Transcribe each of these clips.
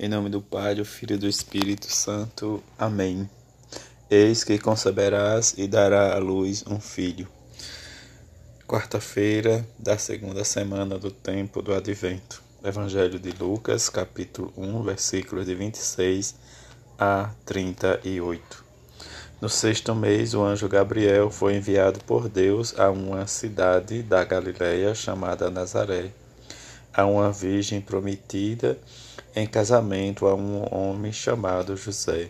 Em nome do Pai, do Filho e do Espírito Santo. Amém. Eis que conceberás e dará à luz um filho. Quarta-feira da segunda semana do tempo do Advento. Evangelho de Lucas, capítulo 1, versículos de 26 a 38. No sexto mês, o anjo Gabriel foi enviado por Deus a uma cidade da Galiléia chamada Nazaré, a uma virgem prometida em casamento a um homem chamado José.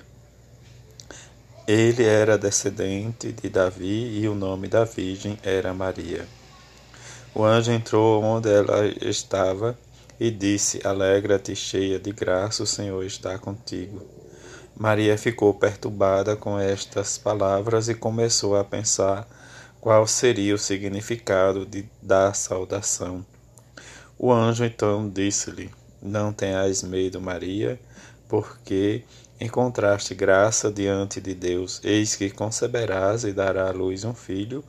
Ele era descendente de Davi e o nome da virgem era Maria. O anjo entrou onde ela estava e disse: Alegra-te, cheia de graça, o Senhor está contigo. Maria ficou perturbada com estas palavras e começou a pensar qual seria o significado de, da saudação. O anjo então disse-lhe: não tenhas medo, Maria, porque encontraste graça diante de Deus. Eis que conceberás e dará à luz um filho,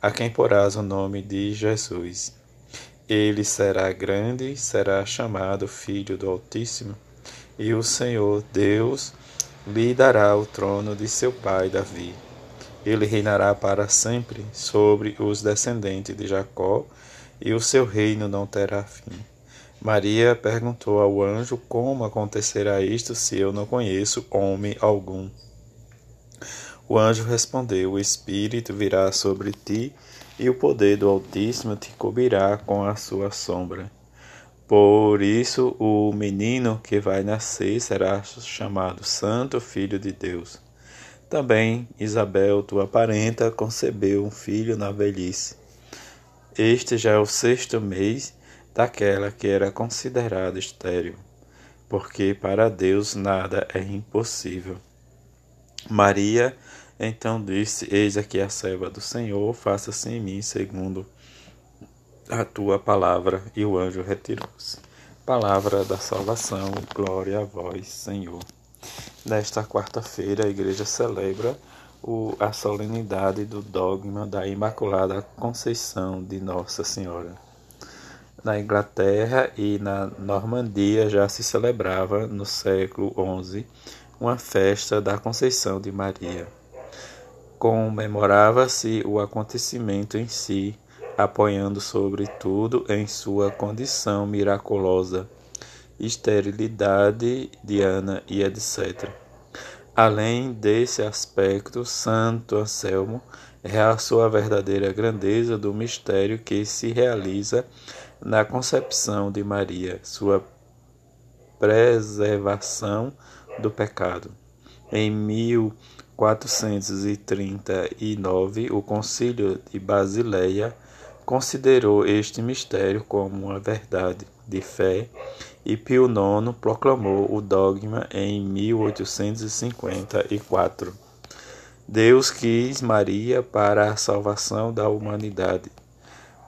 a quem porás o nome de Jesus. Ele será grande, será chamado Filho do Altíssimo, e o Senhor Deus lhe dará o trono de seu pai Davi. Ele reinará para sempre sobre os descendentes de Jacó, e o seu reino não terá fim. Maria perguntou ao anjo como acontecerá isto se eu não conheço homem algum. O anjo respondeu: O Espírito virá sobre ti e o poder do Altíssimo te cobrirá com a sua sombra. Por isso, o menino que vai nascer será chamado Santo Filho de Deus. Também Isabel, tua parenta, concebeu um filho na velhice. Este já é o sexto mês daquela que era considerada estéril, porque para Deus nada é impossível. Maria então disse: Eis aqui a serva do Senhor, faça-se em mim segundo a tua palavra. E o anjo retirou-se. Palavra da salvação, glória a vós, Senhor. Nesta quarta-feira, a igreja celebra o, a solenidade do dogma da Imaculada Conceição de Nossa Senhora. Na Inglaterra e na Normandia já se celebrava, no século XI, uma festa da Conceição de Maria. Comemorava-se o acontecimento em si, apoiando sobretudo em sua condição miraculosa, esterilidade de Ana e etc. Além desse aspecto, Santo Anselmo realçou a verdadeira grandeza do mistério que se realiza na concepção de Maria, sua preservação do pecado. Em 1439, o Concílio de Basileia considerou este mistério como uma verdade de fé e Pio IX proclamou o dogma em 1854. Deus quis Maria para a salvação da humanidade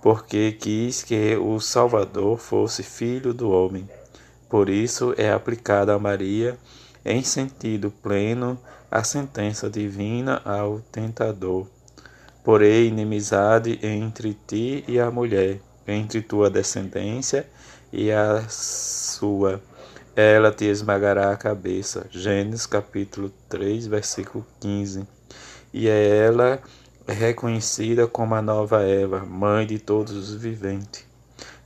porque quis que o Salvador fosse filho do homem. Por isso é aplicada a Maria, em sentido pleno, a sentença divina ao tentador. Porém, inimizade entre ti e a mulher, entre tua descendência e a sua. Ela te esmagará a cabeça. Gênesis capítulo 3, versículo 15. E é ela é reconhecida como a nova Eva, mãe de todos os viventes,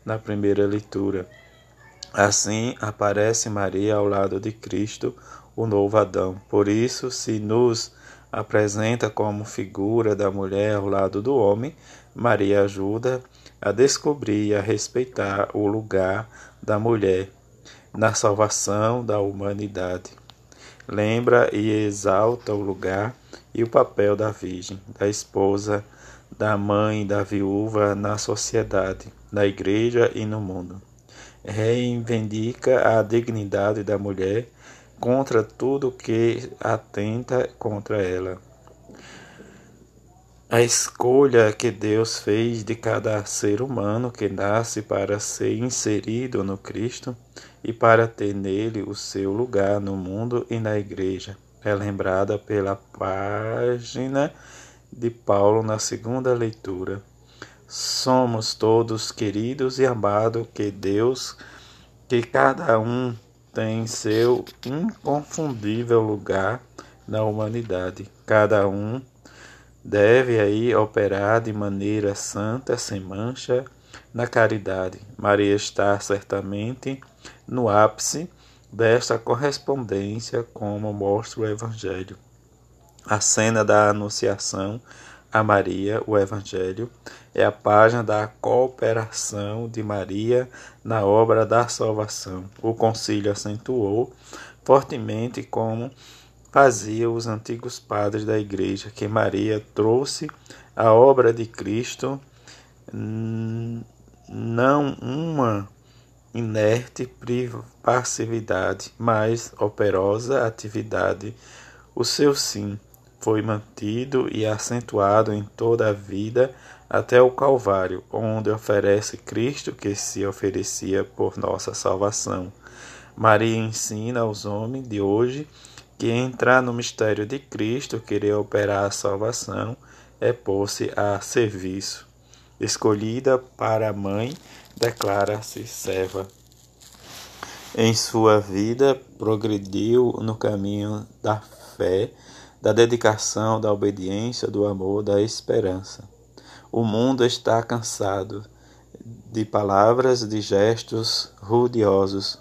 na primeira leitura. Assim aparece Maria ao lado de Cristo, o novo Adão. Por isso, se nos apresenta como figura da mulher ao lado do homem, Maria ajuda a descobrir e a respeitar o lugar da mulher na salvação da humanidade. Lembra e exalta o lugar e o papel da Virgem, da esposa, da mãe, da viúva na sociedade, na igreja e no mundo. Reivindica a dignidade da mulher contra tudo que atenta contra ela. A escolha que Deus fez de cada ser humano que nasce para ser inserido no Cristo e para ter nele o seu lugar no mundo e na igreja é lembrada pela página de Paulo na segunda leitura. Somos todos queridos e amados que Deus, que cada um têm seu inconfundível lugar na humanidade. Cada um deve aí operar de maneira santa, sem mancha, na caridade. Maria está certamente no ápice desta correspondência, como mostra o Evangelho. A cena da Anunciação a Maria, o Evangelho, é a página da cooperação de Maria na obra da salvação. O concílio acentuou fortemente como faziam os antigos padres da Igreja, que Maria trouxe a obra de Cristo, não uma inerte passividade, mas operosa atividade. O seu sim foi mantido e acentuado em toda a vida até o Calvário, onde oferece Cristo que se oferecia por nossa salvação. Maria ensina aos homens de hoje que entrar no mistério de Cristo, querer operar a salvação, é pôr-se a serviço. Escolhida para mãe, declara-se serva. Em sua vida, progrediu no caminho da fé, da dedicação, da obediência, do amor, da esperança. O mundo está cansado de palavras, de gestos rudiosos,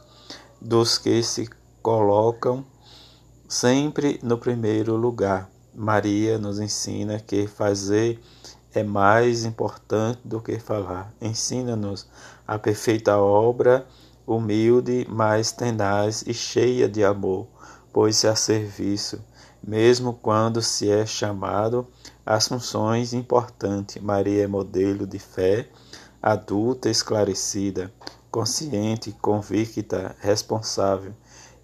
dos que se colocam sempre no primeiro lugar. Maria nos ensina que fazer é mais importante do que falar. Ensina-nos a perfeita obra, humilde, mas tenaz e cheia de amor, pois-se a serviço, mesmo quando se é chamado às funções importantes. Maria é modelo de fé, adulta, esclarecida, consciente, convicta, responsável,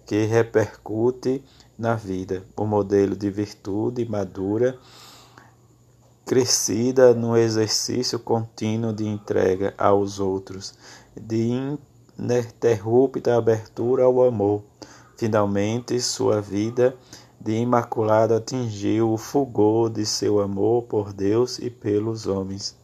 que repercute na vida, o modelo de virtude madura crescida no exercício contínuo de entrega aos outros, de ininterrupta abertura ao amor. Finalmente, sua vida de imaculado atingiu o fulgor de seu amor por Deus e pelos homens.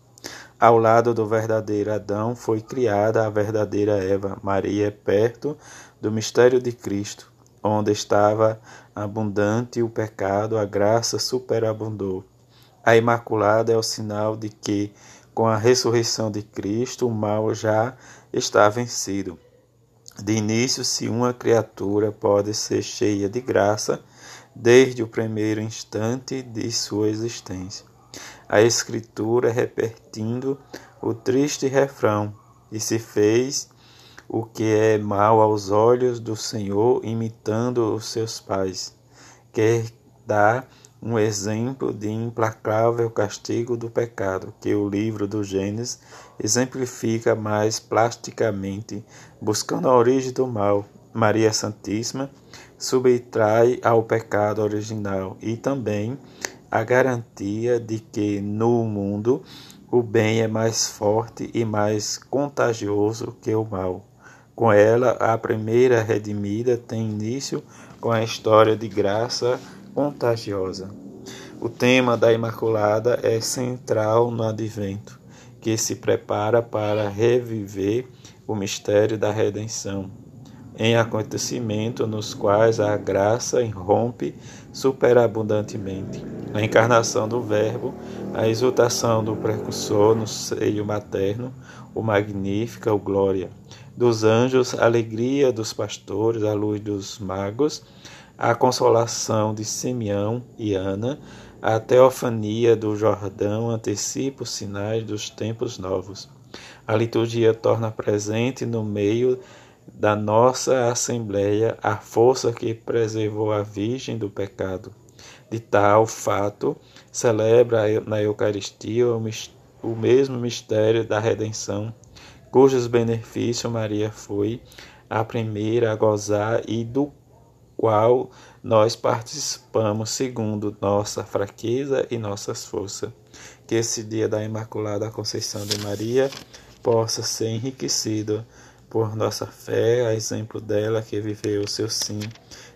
Ao lado do verdadeiro Adão foi criada a verdadeira Eva. Maria é perto do mistério de Cristo, onde estava abundante o pecado, a graça superabundou. A Imaculada é o sinal de que, com a ressurreição de Cristo, o mal já está vencido. De início, se uma criatura pode ser cheia de graça, desde o primeiro instante de sua existência. A Escritura repetindo o triste refrão: E se fez o que é mal aos olhos do Senhor, imitando os seus pais. Quer dar um exemplo de implacável castigo do pecado, que o livro do Gênesis exemplifica mais plasticamente, buscando a origem do mal. Maria Santíssima subtrai ao pecado original e também a garantia de que no mundo o bem é mais forte e mais contagioso que o mal. Com ela, a primeira redimida tem início com a história de graça contagiosa. O tema da Imaculada é central no advento, que se prepara para reviver o mistério da redenção, em acontecimentos nos quais a graça irrompe superabundantemente. A encarnação do Verbo, a exultação do precursor no seio materno, o Magnífica, o Glória, dos anjos, a alegria dos pastores, a luz dos magos, a consolação de Simeão e Ana, a teofania do Jordão antecipa os sinais dos tempos novos. A liturgia torna presente no meio da nossa Assembleia a força que preservou a Virgem do pecado. De tal fato, celebra na Eucaristia o mesmo mistério da redenção, cujos benefícios Maria foi a primeira a gozar e do qual nós participamos segundo nossa fraqueza e nossas forças. Que esse dia da Imaculada Conceição de Maria possa ser enriquecido por nossa fé, a exemplo dela que viveu o seu sim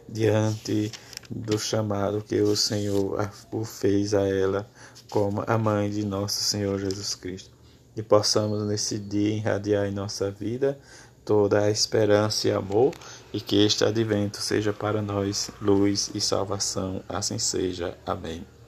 diante do chamado que o Senhor o fez a ela como a mãe de nosso Senhor Jesus Cristo. E possamos nesse dia irradiar em nossa vida toda a esperança e amor e que este advento seja para nós luz e salvação. Assim seja. Amém.